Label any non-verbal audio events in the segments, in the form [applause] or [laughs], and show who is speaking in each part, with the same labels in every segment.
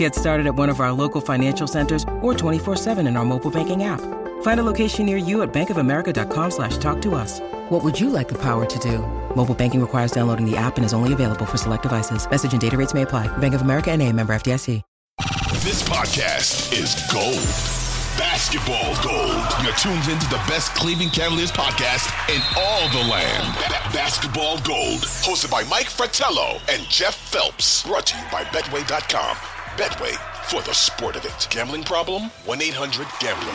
Speaker 1: Get started at one of our local financial centers or 24-7 in our mobile banking app. Find a location near you at bankofamerica.com slash talk to us. What would you like the power to do? Mobile banking requires downloading the app and is only available for select devices. Message and data rates may apply. Bank of America and a member FDIC.
Speaker 2: This podcast is gold. Basketball gold. You're tuned into the best Cleveland Cavaliers podcast in all the land. Ba- basketball gold. Hosted by Mike Fratello and Jeff Phelps. Brought to you by Betway.com. Betway for the sport of it. Gambling problem? 1 800 Gambler.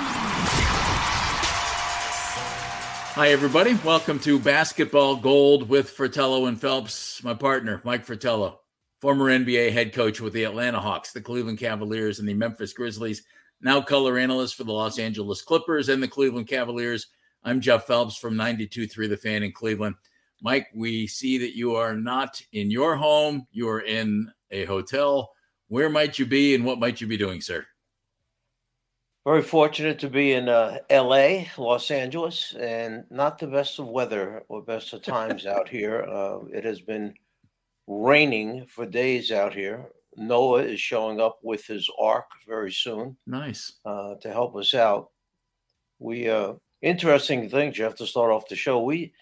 Speaker 3: Hi, everybody. Welcome to Basketball Gold with Fratello and Phelps. My partner, Mike Fratello, former NBA head coach with the Atlanta Hawks, the Cleveland Cavaliers, and the Memphis Grizzlies, now color analyst for the Los Angeles Clippers and the Cleveland Cavaliers. I'm Jeff Phelps from 92.3 The Fan in Cleveland. Mike, we see that you are not in your home. You are in a hotel. Where might you be and what might you be doing, sir?
Speaker 4: Very fortunate to be in uh, LA, Los Angeles, and not the best of weather or best of times [laughs] out here. Uh, it has been raining for days out here. Noah is showing up with his ark very soon.
Speaker 3: Nice.
Speaker 4: Uh, to help us out. We, uh, interesting thing, Jeff, to start off the show. We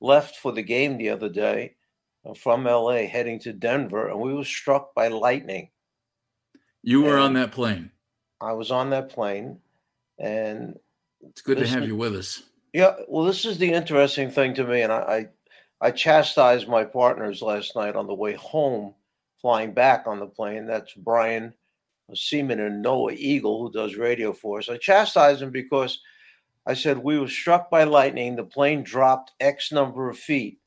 Speaker 4: left for the game the other day uh, from LA heading to Denver, and we were struck by lightning.
Speaker 3: You were on that plane.
Speaker 4: I was on that plane, and
Speaker 3: It's good to have you with us.
Speaker 4: Yeah, well, this is the interesting thing to me, and I, I, I chastised my partners last night on the way home, flying back on the plane. That's Brian Sieman and Noah Eagle, who does radio for us. I chastised them because I said we were struck by lightning. The plane dropped X number of feet.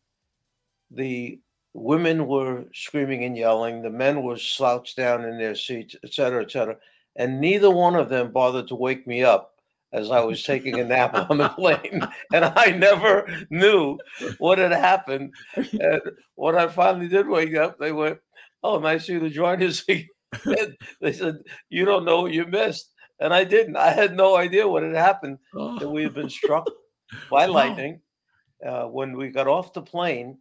Speaker 4: The women were screaming and yelling. The men were slouched down in their seats, et cetera, et cetera. And neither one of them bothered to wake me up as I was taking a nap on the [laughs] plane. And I never knew what had happened. And when I finally did wake up, they went, Oh, nice of you to join us. And [laughs] they said, You don't know what you missed. And I didn't. I had no idea what had happened that
Speaker 3: Oh,
Speaker 4: we had been struck by lightning. Uh, when we got off the plane,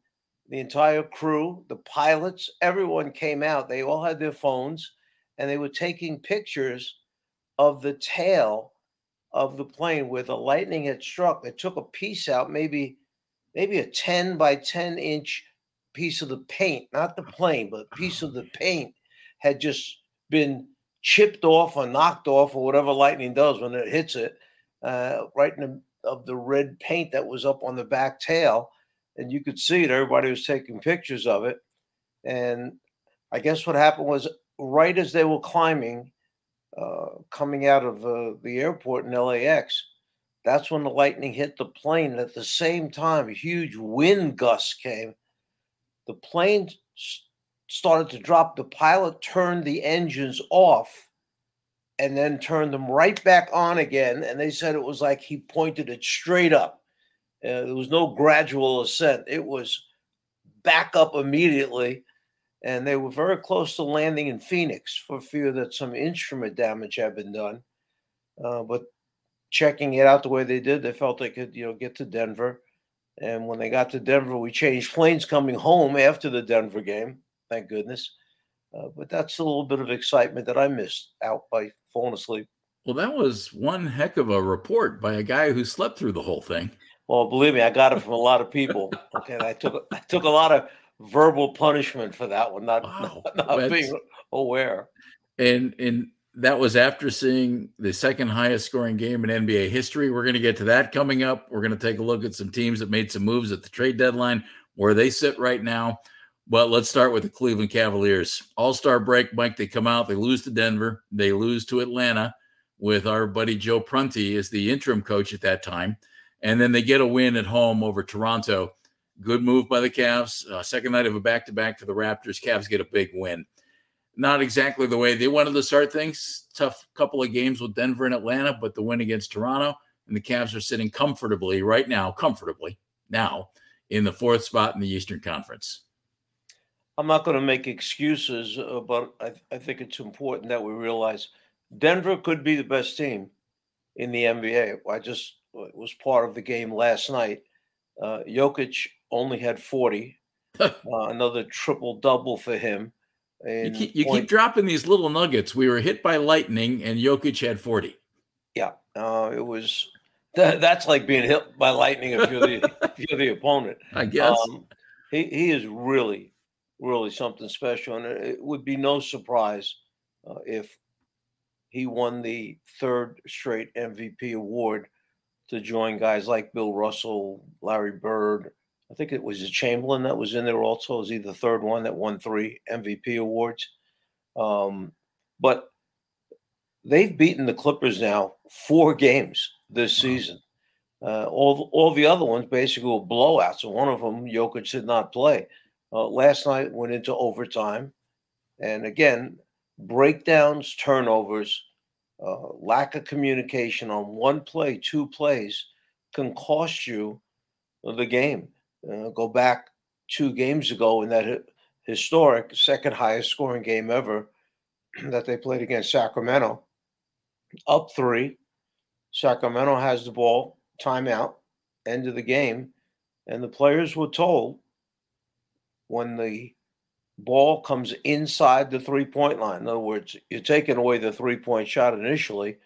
Speaker 4: the entire crew, the pilots, everyone came out. They all had their phones and they were taking pictures of the tail of the plane where the lightning had struck. They took a piece out, maybe maybe a 10 by 10 inch piece of the paint, not the plane, but a piece of the paint had just been chipped off or knocked off or whatever lightning does when it hits it, uh, right in the of the red paint that was up on the back tail. And you could see it. Everybody was taking pictures of it. And I guess what happened was right as they were climbing, uh, coming out of uh, the airport in LAX, that's when the lightning hit the plane. And at the same time, a huge wind gust came. The plane started to drop. The pilot turned the engines off and then turned them right back on again. And they said it was like he pointed it straight up. Uh, there was no gradual ascent. It was back up immediately. And they were very close to landing in Phoenix for fear that some instrument damage had been done. Uh, but checking it out the way they did, they felt they could, you know, get to Denver. And when they got to Denver, we changed planes coming home after the Denver game. Thank goodness. Uh, but that's a little bit of excitement that I missed out by falling asleep.
Speaker 3: well, that was one heck of a report by a guy who slept through the whole thing.
Speaker 4: Well, believe me, I got it from a lot of people. Okay, I took I took a lot of verbal punishment for that one, not
Speaker 3: Wow, [laughs]
Speaker 4: not, not being aware.
Speaker 3: And and that was after seeing the second highest scoring game in NBA history. We're going to get to that coming up. We're going to take a look at some teams that made some moves at the trade deadline, where they sit right now. But let's start with the Cleveland Cavaliers. All star break, Mike. They come out, they lose to Denver, they lose to Atlanta with our buddy Joe Prunty as the interim coach at that time. And then they get a win at home over Toronto. Good move by the Cavs. Uh, second night of a back to back for the Raptors. Cavs get a big win. not exactly the way they wanted to start things. Tough couple of games with Denver and Atlanta, but the win against Toronto and the Cavs are sitting comfortably right now, comfortably now in the fourth spot in the Eastern Conference.
Speaker 4: I'm not going to make excuses, uh, but I, I think it's important that we realize Denver could be the best team in the NBA. I just was part of the game last night. Uh, Jokic only had 40, [laughs] uh, another triple double for him.
Speaker 3: You, keep, you keep, dropping these little nuggets. We were hit by lightning, and Jokic had 40.
Speaker 4: Yeah, uh, it was. That, that's like being hit by lightning if you're the [laughs] if you're the opponent.
Speaker 3: I guess um,
Speaker 4: he he is really really something special, and it would be no surprise uh, if he won the third straight MVP award to join guys like Bill Russell, Larry Bird, I think it was Chamberlain that was in there also. Is he the third one that won three MVP awards? Um, but they've beaten the Clippers now four games this season. Uh, all all the other ones basically were blowouts. And one of them, Jokic did not play. Uh, last night went into overtime, and again, breakdowns, turnovers, uh, lack of communication on one play, two plays can cost you the game. Uh, go back two games ago in that historic second highest scoring game ever [clears throat] that they played against Sacramento. Up three. Sacramento has the ball, timeout, end of the game. And the players were told when the ball comes inside the three point line, in other words, you're taking away the three point shot initially.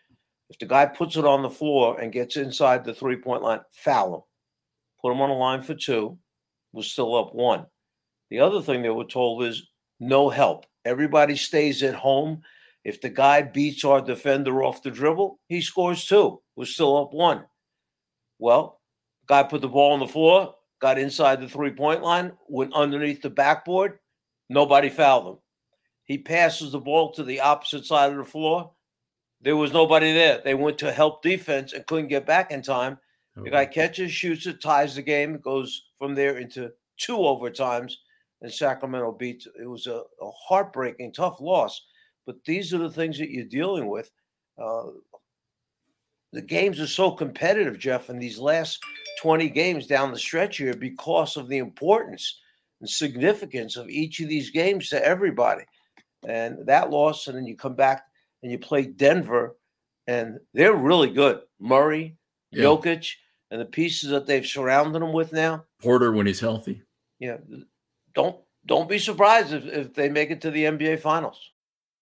Speaker 4: If the guy puts it on the floor and gets inside the three point line, foul him put him on a line for two, We're still up one. The other thing they were told is no help. Everybody stays at home. If the guy beats our defender off the dribble, he scores two. We're still up one. Well, guy put the ball on the floor, got inside the three point line, went underneath the backboard. Nobody fouled him. He passes the ball to the opposite side of the floor. There was nobody there. They went to help defense and couldn't get back in time. The guy catches, shoots it, ties the game, goes from there into two overtimes, and Sacramento beats. It was a, a heartbreaking, tough loss. But these are the things that you're dealing with. Uh, the games are so competitive, Jeff, in these last 20 games down the stretch here because of the importance significance of each of these games to everybody. And that loss, and then you come back and you play Denver, and they're really good. Murray, yeah. Jokic, and the pieces that they've surrounded him with now.
Speaker 3: Porter when he's healthy.
Speaker 4: Yeah. Don't don't be surprised if, if they make it to the NBA finals.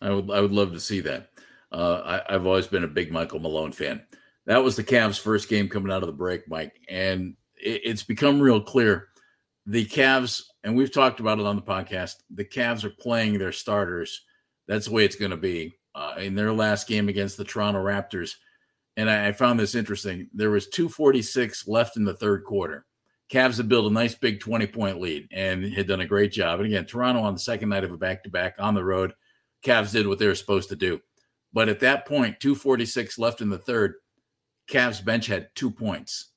Speaker 3: I would I would love to see that. Uh, I, have always been a big Michael Malone fan. That was the Cavs' first game coming out of the break, Mike, and it, it's become real clear. The Cavs, and we've talked about it on the podcast. The Cavs are playing their starters. That's the way it's going to be uh, in their last game against the Toronto Raptors. And I, I found this interesting. There was 246 left in the third quarter. Cavs had built a nice big 20 point lead and had done a great job. And again, Toronto on the second night of a back to back on the road Cavs did what they were supposed to do. But at that point, 246 left in the third, Cavs bench had two points.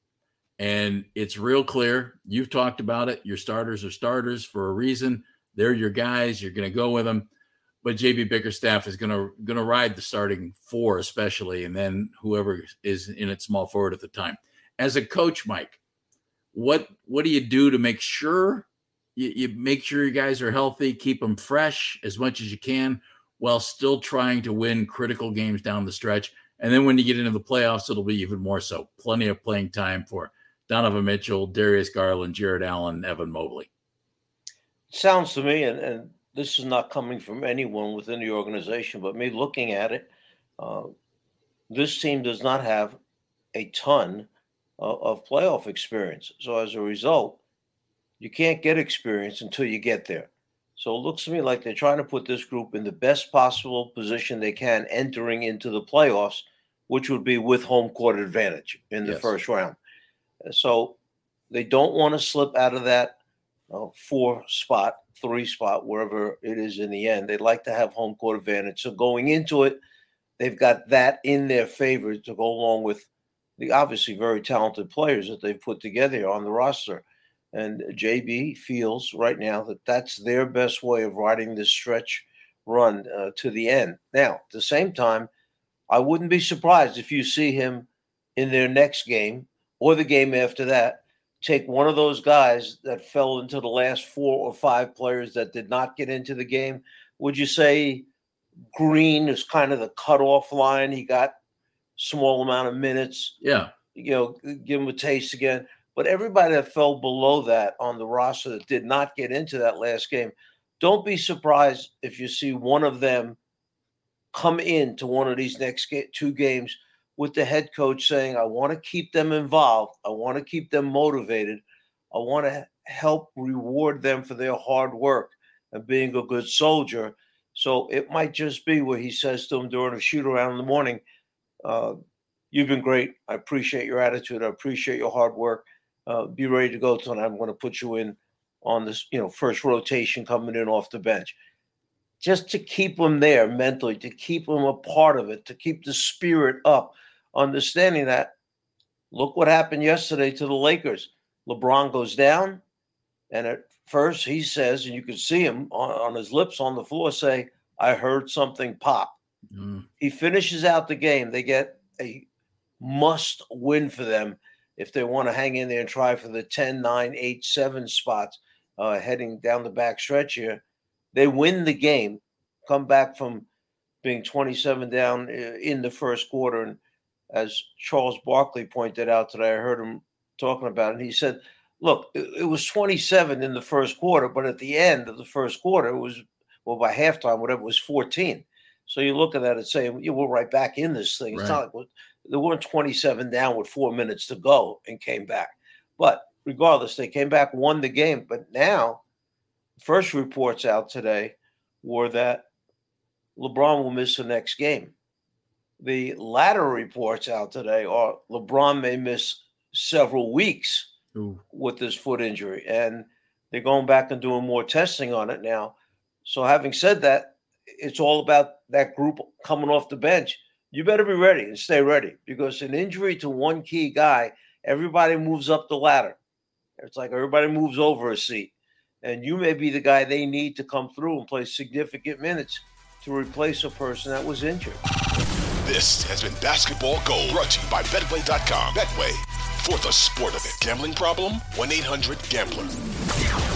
Speaker 3: And it's real clear. You've talked about it. Your starters are starters for a reason. They're your guys. You're going to go with them. But JB Bickerstaff is going to going to ride the starting four, especially, and then whoever is in at small forward at the time. As a coach, Mike, what what do you do to make sure you, you make sure your guys are healthy, keep them fresh as much as you can, while still trying to win critical games down the stretch. And then when you get into the playoffs, it'll be even more so. Plenty of playing time for Donovan Mitchell, Darius Garland, Jarrett Allen, Evan Mobley.
Speaker 4: Sounds to me, and, and this is not coming from anyone within the organization, but me looking at it, uh, this team does not have a ton of, of playoff experience. So as a result, you can't get experience until you get there. So it looks to me like they're trying to put this group in the best possible position they can entering into the playoffs, which would be with home court advantage in the
Speaker 3: Yes.
Speaker 4: first round. So they don't want to slip out of that uh, four spot, three spot, wherever it is in the end. They'd like to have home court advantage. So going into it, they've got that in their favor to go along with the obviously very talented players that they've put together on the roster. And JB feels right now that that's their best way of riding this stretch run uh, to the end. Now, at the same time, I wouldn't be surprised if you see him in their next game or the game after that take one of those guys that fell into the last four or five players that did not get into the game. Would you say Green is kind of the cutoff line? He got small amount of minutes
Speaker 3: Yeah.
Speaker 4: you know, give him a taste again. But everybody that fell below that on the roster that did not get into that last game, don't be surprised if you see one of them come into one of these next two games with the head coach saying, I want to keep them involved. I want to keep them motivated. I want to help reward them for their hard work and being a good soldier. So it might just be where he says to them during a shoot around in the morning, uh, You've been great. I appreciate your attitude. I appreciate your hard work. Uh, be ready to go tonight. I'm going to put you in on this, you know, first rotation coming in off the bench, just to keep them there mentally, to keep them a part of it, to keep the spirit up. Understanding that, look what happened yesterday to the Lakers. LeBron goes down, and at first he says, and you can see him on, on his lips on the floor say, "I heard something pop."
Speaker 3: Mm.
Speaker 4: he finishes out the game. They get a must win for them if they want to hang in there and try for the 10, 9, 8, 7 spots uh, heading down the back stretch here. They win the game, come back from being 27 down uh, in the first quarter. And as Charles Barkley pointed out today, I heard him talking about it. He said, Look, it was 27 in the first quarter, but at the end of the first quarter, it was, well, by halftime, whatever, it was 14. So you look at that and say, yeah, we're right back in this thing. It's
Speaker 3: Right.
Speaker 4: not like they weren't 27 down with four minutes to go and came back. But regardless, they came back, won the game. But now, first reports out today were that LeBron will miss the next game. The latter reports out today are LeBron may miss several weeks
Speaker 3: Ooh.
Speaker 4: with this foot injury, and they're going back and doing more testing on it now. So, having said that, it's all about that group coming off the bench. You better be ready and stay ready because an injury to one key guy, everybody moves up the ladder. It's like everybody moves over a seat, and you may be the guy they need to come through and play significant minutes to replace a person that was injured.
Speaker 2: This has been Basketball Gold brought to you by Betway.com. Betway, for the sport of it. Gambling problem? 1 800 Gambler.